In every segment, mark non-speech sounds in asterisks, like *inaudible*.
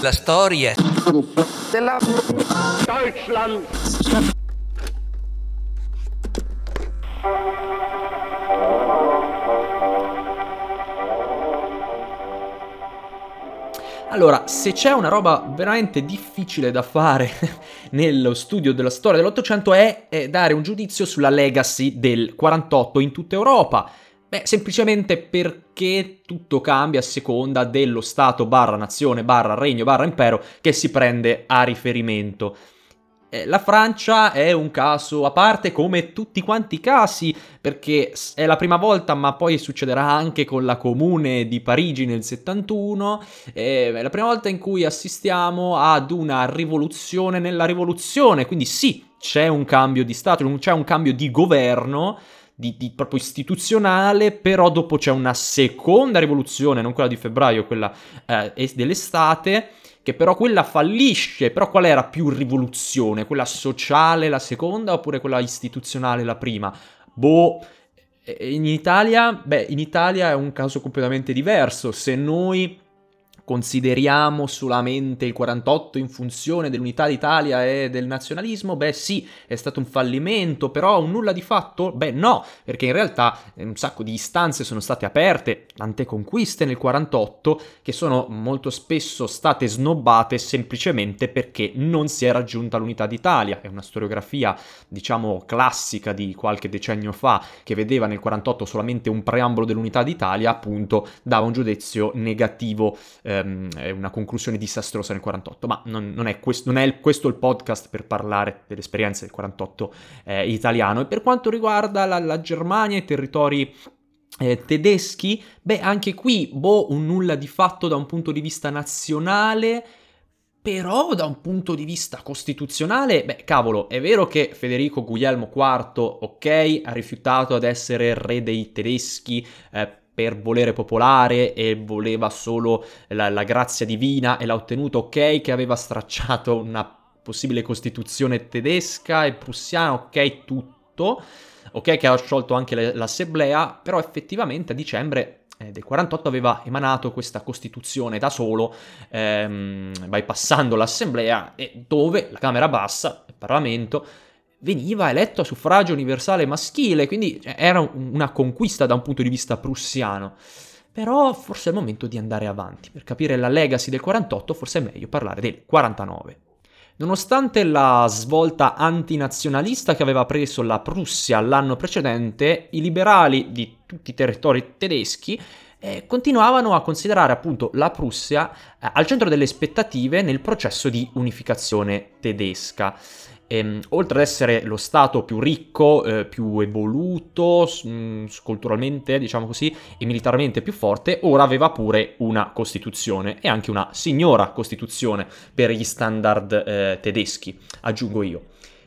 La storia della Deutschland. Allora, se c'è una roba veramente difficile da fare *laughs* nello studio della storia dell'Ottocento è, è dare un giudizio sulla legacy del 48 in tutta Europa. Beh, semplicemente perché tutto cambia a seconda dello Stato barra nazione barra regno barra impero che si prende a riferimento. Eh, la Francia è un caso a parte come tutti quanti i casi, perché è la prima volta, ma poi succederà anche con la Comune di Parigi nel 71, è la prima volta in cui assistiamo ad una rivoluzione nella rivoluzione, quindi sì, c'è un cambio di Stato, c'è un cambio di governo, di, di, proprio istituzionale, però dopo c'è una seconda rivoluzione, non quella di febbraio, quella eh, dell'estate, che però quella fallisce, però qual era più rivoluzione? Quella sociale la seconda oppure quella istituzionale la prima? Boh, in Italia, beh, in Italia è un caso completamente diverso. Se noi consideriamo solamente il 48 in funzione dell'unità d'Italia e del nazionalismo? Beh sì, è stato un fallimento, però un nulla di fatto? Beh no, perché in realtà eh, un sacco di istanze sono state aperte, tante conquiste nel 48 che sono molto spesso state snobbate semplicemente perché non si è raggiunta l'unità d'Italia. È una storiografia, diciamo, classica di qualche decennio fa che vedeva nel 48 solamente un preambolo dell'unità d'Italia, appunto, dava un giudizio negativo eh, ehm, una conclusione disastrosa nel 48, ma non, non, è, questo, non è, questo, il podcast per parlare dell'esperienza del 48 eh, italiano. E per quanto riguarda la, la Germania e i territori eh, tedeschi, beh, anche qui, boh, un nulla di fatto da un punto di vista nazionale. Però da un punto di vista costituzionale, beh, cavolo, è vero che Federico Guglielmo IV, ok, ha rifiutato ad essere re dei tedeschi eh, per volere popolare e voleva solo la, la grazia divina e l'ha ottenuto, ok, che aveva stracciato una possibile costituzione tedesca e prussiana, ok, tutto, ok, che ha sciolto anche le, l'assemblea, però effettivamente a dicembre eh, del 48 aveva emanato questa costituzione da solo, ehm, bypassando l'assemblea, e dove la Camera Bassa, il Parlamento, veniva eletto a suffragio universale maschile, quindi cioè, era una conquista da un punto di vista prussiano. Però forse è il momento di andare avanti. Per capire la legacy del 48 forse è meglio parlare del 49. Nonostante la svolta antinazionalista che aveva preso la Prussia l'anno precedente, i liberali di tutti i territori tedeschi eh, continuavano a considerare appunto la Prussia eh, al centro delle aspettative nel processo di unificazione tedesca. Ehm, oltre ad essere lo stato più ricco, eh, più evoluto, mh, mm, culturalmente, diciamo così, e militarmente più forte, ora aveva pure una costituzione e anche una signora costituzione per gli standard eh, tedeschi, aggiungo io.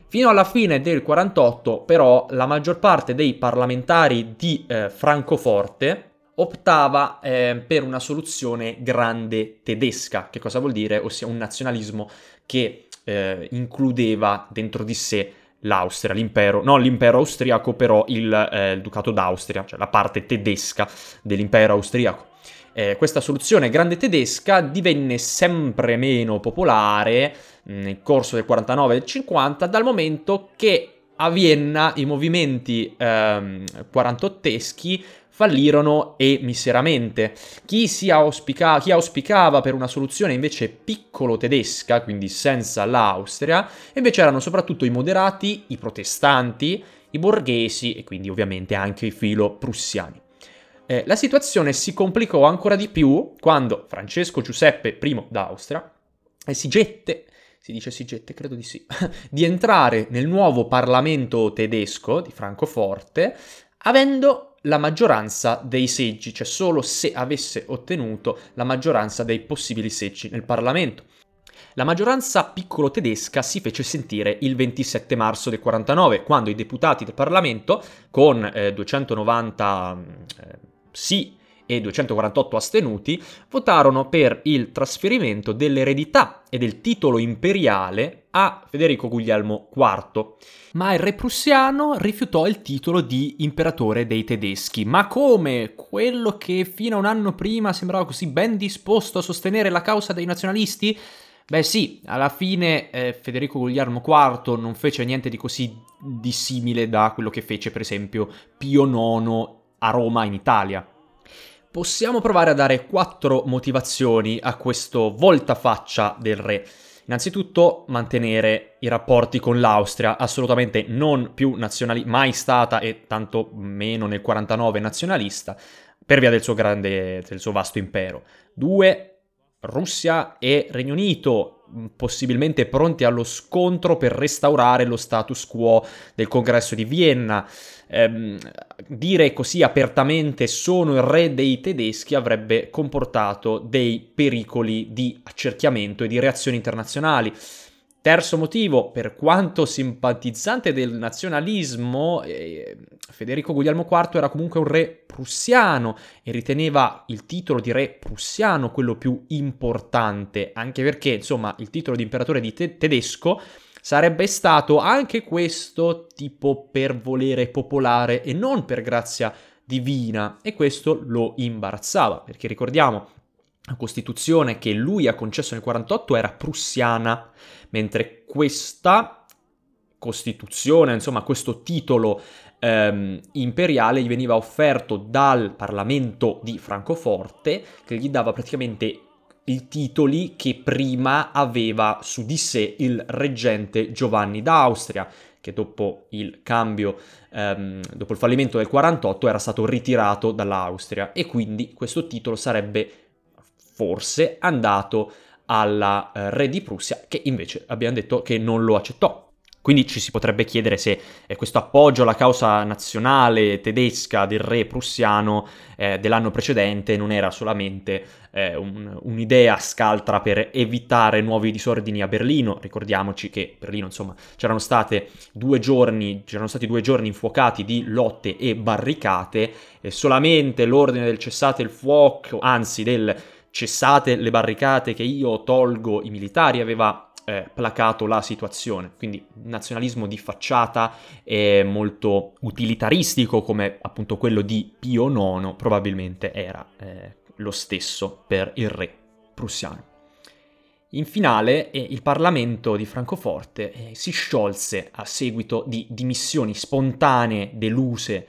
Fino alla fine del 48, però, la maggior parte dei parlamentari di eh, Francoforte optava eh, per una soluzione grande tedesca. Che cosa vuol dire? Ossia un nazionalismo che eh, includeva dentro di sé l'Austria, l'impero, non l'impero austriaco, però il, eh, il Ducato d'Austria, cioè la parte tedesca dell'impero austriaco. Eh, questa soluzione grande tedesca divenne sempre meno popolare mm, nel corso del 49 e del 50 dal momento che a Vienna i movimenti ehm, quarantotteschi fallirono e miseramente. Chi, auspica- chi, auspicava per una soluzione invece piccolo-tedesca, quindi senza l'Austria, invece erano soprattutto i moderati, i protestanti, i borghesi e quindi ovviamente anche i filo-prussiani. Eh, la situazione si complicò ancora di più quando Francesco Giuseppe I d'Austria eh, si gette si dice si gette, credo di sì, *laughs* di entrare nel nuovo Parlamento tedesco di Francoforte, avendo la maggioranza dei seggi, cioè solo se avesse ottenuto la maggioranza dei possibili seggi nel Parlamento. La maggioranza piccolo tedesca si fece sentire il 27 marzo del 49, quando i deputati del Parlamento, con eh, 290 eh, sì e 248 astenuti, votarono per il trasferimento dell'eredità e del titolo imperiale a Federico Guglielmo IV. Ma il re prussiano rifiutò il titolo di imperatore dei tedeschi. Ma come? Quello che fino a un anno prima sembrava così ben disposto a sostenere la causa dei nazionalisti? Beh sì, alla fine eh, Federico Guglielmo IV non fece niente di così dissimile da quello che fece per esempio Pio IX a Roma in Italia. Possiamo provare a dare quattro motivazioni a questo voltafaccia del re. Innanzitutto mantenere i rapporti con l'Austria, assolutamente non più nazionalista, mai stata e tanto meno nel 49 nazionalista, per via del suo grande, del suo vasto impero. Due, Russia e Regno Unito possibilmente pronti allo scontro per restaurare lo status quo del congresso di Vienna. Eh, dire così apertamente sono il re dei tedeschi avrebbe comportato dei pericoli di accerchiamento e di reazioni internazionali. Terzo motivo, per quanto simpatizzante del nazionalismo, eh, Federico Guglielmo IV era comunque un re prussiano e riteneva il titolo di re prussiano quello più importante, anche perché, insomma, il titolo di imperatore di te- tedesco sarebbe stato anche questo tipo per volere popolare e non per grazia divina, e questo lo imbarazzava, perché ricordiamo, Costituzione che lui ha concesso nel 48 era prussiana, mentre questa Costituzione, insomma questo titolo ehm, imperiale gli veniva offerto dal Parlamento di Francoforte, che gli dava praticamente i titoli che prima aveva su di sé il reggente Giovanni d'Austria, che dopo il cambio, ehm, dopo il fallimento del 48 era stato ritirato dall'Austria. E quindi questo titolo sarebbe forse andato alla eh, re di Prussia, che invece abbiamo detto che non lo accettò. Quindi ci si potrebbe chiedere se eh, questo appoggio alla causa nazionale tedesca del re prussiano eh, dell'anno precedente non era solamente eh, un, un'idea scaltra per evitare nuovi disordini a Berlino. Ricordiamoci che Berlino, insomma, c'erano, due giorni, c'erano stati due giorni infuocati di lotte e barricate, e solamente l'ordine del cessate il fuoco, anzi del cessate le barricate che io tolgo i militari, aveva eh, placato la situazione. Quindi nazionalismo di facciata e molto utilitaristico come appunto quello di Pio IX probabilmente era eh, lo stesso per il re prussiano. In finale eh, il Parlamento di Francoforte eh, si sciolse a seguito di dimissioni spontanee deluse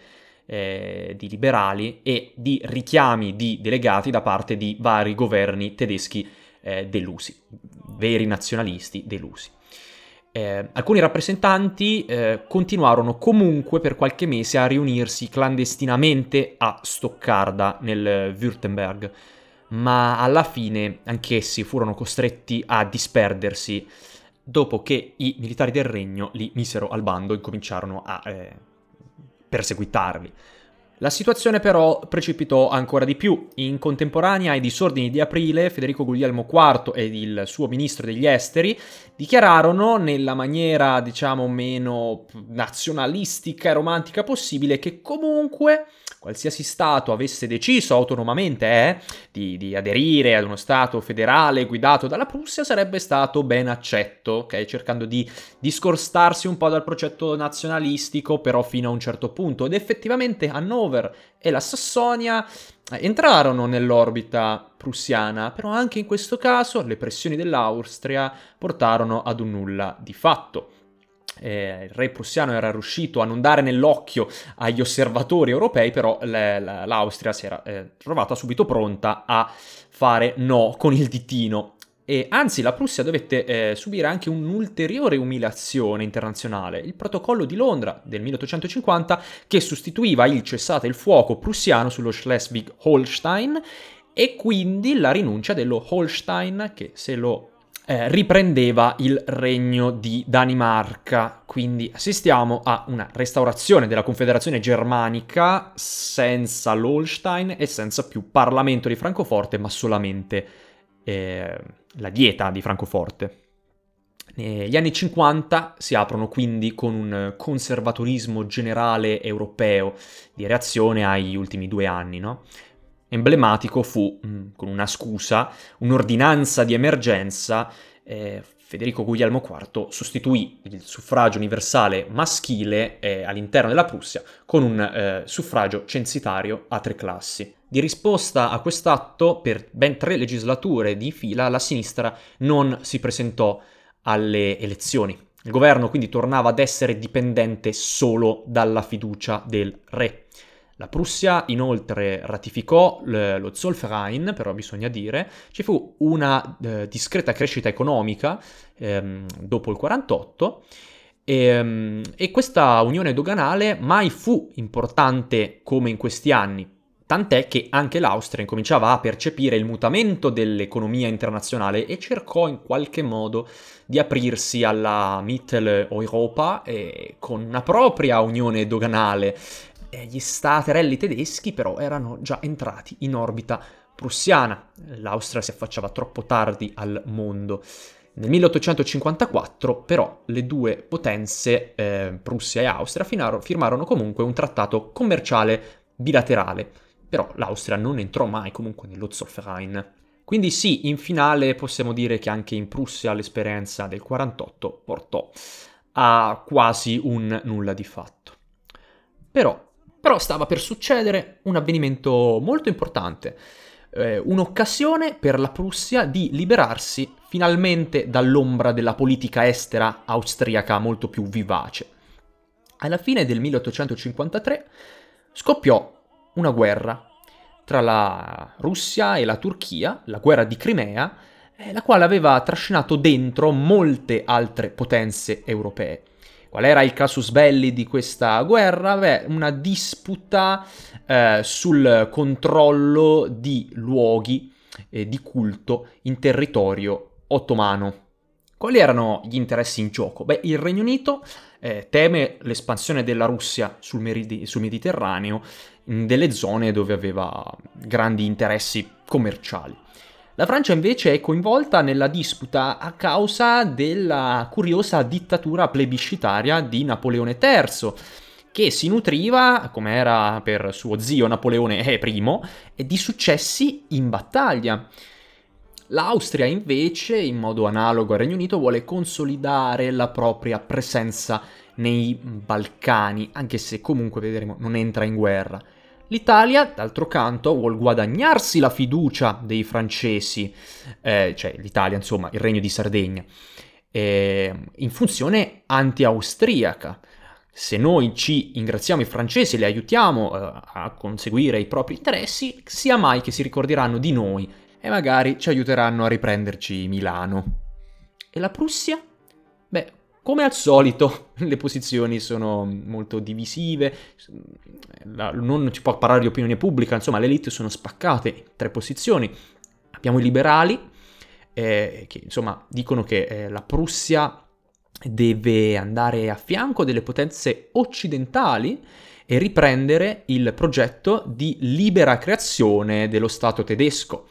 eh, di liberali e di richiami di delegati da parte di vari governi tedeschi eh, delusi, veri nazionalisti delusi. Eh, alcuni rappresentanti eh, continuarono comunque per qualche mese a riunirsi clandestinamente a Stoccarda nel Württemberg, ma alla fine anch'essi furono costretti a disperdersi dopo che i militari del regno li misero al bando e cominciarono a eh, perseguitarli. La situazione però precipitò ancora di più. In contemporanea ai disordini di aprile, Federico Guglielmo IV ed il suo ministro degli esteri dichiararono, nella maniera diciamo meno nazionalistica e romantica possibile, che comunque qualsiasi Stato avesse deciso autonomamente eh, di, di, aderire ad uno Stato federale guidato dalla Prussia sarebbe stato ben accetto, ok? cercando di discostarsi un po' dal progetto nazionalistico, però fino a un certo punto. Ed effettivamente Hannover e la Sassonia eh, entrarono nell'orbita prussiana, però anche in questo caso le pressioni dell'Austria portarono ad un nulla di fatto eh, il re prussiano era riuscito a non dare nell'occhio agli osservatori europei, però le, la, l'Austria si era eh, trovata subito pronta a fare no con il ditino. E anzi, la Prussia dovette eh, subire anche un'ulteriore umiliazione internazionale, il protocollo di Londra del 1850 che sostituiva il cessate il fuoco prussiano sullo Schleswig-Holstein e quindi la rinuncia dello Holstein che se lo eh, riprendeva il regno di Danimarca. Quindi assistiamo a una restaurazione della Confederazione Germanica senza l'Holstein e senza più Parlamento di Francoforte, ma solamente eh, la dieta di Francoforte. Gli anni 50 si aprono quindi con un conservatorismo generale europeo di reazione agli ultimi due anni, no? Emblematico fu, mm, con una scusa, un'ordinanza di emergenza eh, Federico Guglielmo IV sostituì il suffragio universale maschile eh, all'interno della Prussia con un eh, suffragio censitario a tre classi. Di risposta a quest'atto, per ben tre legislature di fila, la sinistra non si presentò alle elezioni. Il governo quindi tornava ad essere dipendente solo dalla fiducia del re. La Prussia inoltre ratificò lo Zollverein, però bisogna dire, ci fu una eh, discreta crescita economica ehm, dopo il 48 e, ehm, e questa unione doganale mai fu importante come in questi anni, tant'è che anche l'Austria incominciava a percepire il mutamento dell'economia internazionale e cercò in qualche modo di aprirsi alla Mitteleuropa eh, con una propria unione doganale gli staterelli tedeschi però erano già entrati in orbita prussiana. L'Austria si affacciava troppo tardi al mondo. Nel 1854 però le due potenze, eh, Prussia e Austria, finaro, firmarono comunque un trattato commerciale bilaterale, però l'Austria non entrò mai comunque nello Zollverein. Quindi sì, in finale possiamo dire che anche in Prussia l'esperienza del 48 portò a quasi un nulla di fatto. Però però stava per succedere un avvenimento molto importante, eh, un'occasione per la Prussia di liberarsi finalmente dall'ombra della politica estera austriaca molto più vivace. Alla fine del 1853 scoppiò una guerra tra la Russia e la Turchia, la guerra di Crimea, eh, la quale aveva trascinato dentro molte altre potenze europee. Qual era il casus belli di questa guerra? Beh, una disputa eh, sul controllo di luoghi eh, di culto in territorio ottomano. Quali erano gli interessi in gioco? Beh, il Regno Unito eh, teme l'espansione della Russia sul, meridi- sul Mediterraneo in delle zone dove aveva grandi interessi commerciali. La Francia invece è coinvolta nella disputa a causa della curiosa dittatura plebiscitaria di Napoleone III, che si nutriva, come era per suo zio Napoleone *laughs* I, di successi in battaglia. L'Austria invece, in modo analogo al Regno Unito, vuole consolidare la propria presenza nei Balcani, anche se comunque vedremo non entra in guerra. L'Italia, d'altro canto, vuol guadagnarsi la fiducia dei francesi, eh, cioè l'Italia, insomma, il regno di Sardegna, eh, in funzione anti-austriaca. Se noi ci ingraziamo i francesi e li aiutiamo eh, a conseguire i propri interessi, sia mai che si ricorderanno di noi e magari ci aiuteranno a riprenderci Milano. E la Prussia? Come al solito, *laughs* le posizioni sono molto divisive, non si può parlare di opinione pubblica, insomma, le elite sono spaccate in tre posizioni. Abbiamo i liberali, eh, che insomma dicono che eh, la Prussia deve andare a fianco delle potenze occidentali e riprendere il progetto di libera creazione dello Stato tedesco.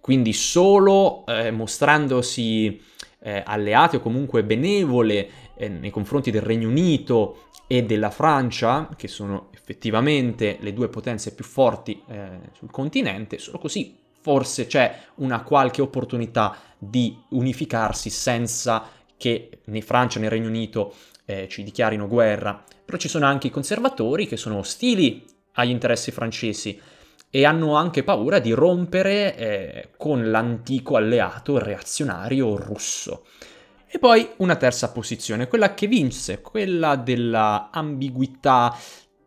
Quindi solo eh, mostrandosi eh, alleate o comunque benevole eh, nei confronti del Regno Unito e della Francia, che sono effettivamente le due potenze più forti eh, sul continente, solo così forse c'è una qualche opportunità di unificarsi senza che né Francia né Regno Unito eh, ci dichiarino guerra. Però ci sono anche i conservatori che sono ostili agli interessi francesi e hanno anche paura di rompere eh, con l'antico alleato reazionario russo. E poi una terza posizione, quella che vinse, quella della ambiguità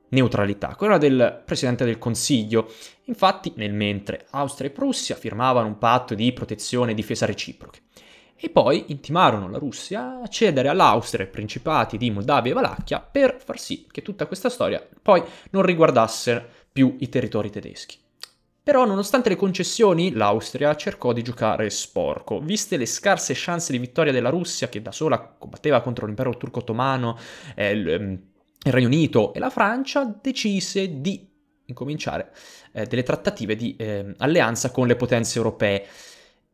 neutralità, quella del Presidente del Consiglio. Infatti, nel mentre Austria e Prussia firmavano un patto di protezione e difesa reciproche. E poi intimarono la Russia a cedere all'Austria i principati di Moldavia e Valacchia per far sì che tutta questa storia poi non riguardasse più i territori tedeschi. Però, nonostante le concessioni, l'Austria cercò di giocare sporco. Viste le scarse chance di vittoria della Russia, che da sola combatteva contro l'impero turco ottomano, eh, il, ehm, Regno Unito e la Francia, decise di incominciare eh, delle trattative di eh, alleanza con le potenze europee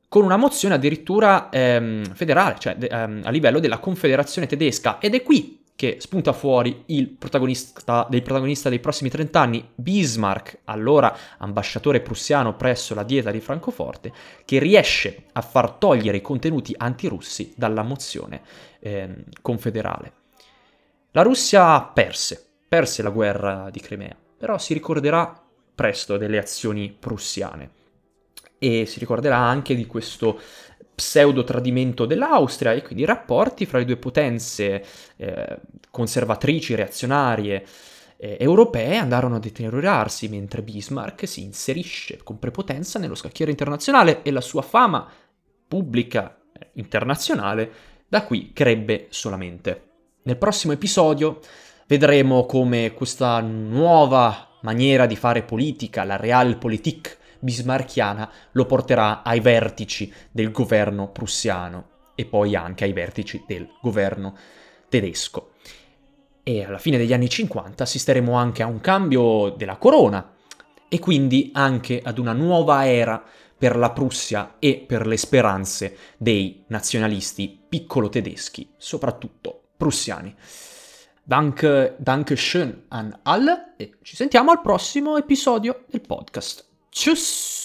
con una mozione addirittura ehm, federale, cioè de- ehm, a livello della Confederazione tedesca. Ed è qui che spunta fuori il protagonista, del protagonista dei prossimi 30 anni, Bismarck, allora ambasciatore prussiano presso la dieta di Francoforte, che riesce a far togliere i contenuti antirussi dalla mozione eh, confederale. La Russia perse, perse la guerra di Crimea, però si ricorderà presto delle azioni prussiane e si ricorderà anche di questo pseudo tradimento dell'Austria e quindi i rapporti fra le due potenze eh, conservatrici, reazionarie eh, europee andarono a deteriorarsi mentre Bismarck si inserisce con prepotenza nello scacchiere internazionale e la sua fama pubblica internazionale da qui crebbe solamente. Nel prossimo episodio vedremo come questa nuova maniera di fare politica, la Realpolitik, bismarchiana lo porterà ai vertici del governo prussiano e poi anche ai vertici del governo tedesco. E alla fine degli anni 50 assisteremo anche a un cambio della corona e quindi anche ad una nuova era per la Prussia e per le speranze dei nazionalisti piccolo tedeschi, soprattutto prussiani. Dank, danke schön an alle e ci sentiamo al prossimo episodio del podcast. Tjus!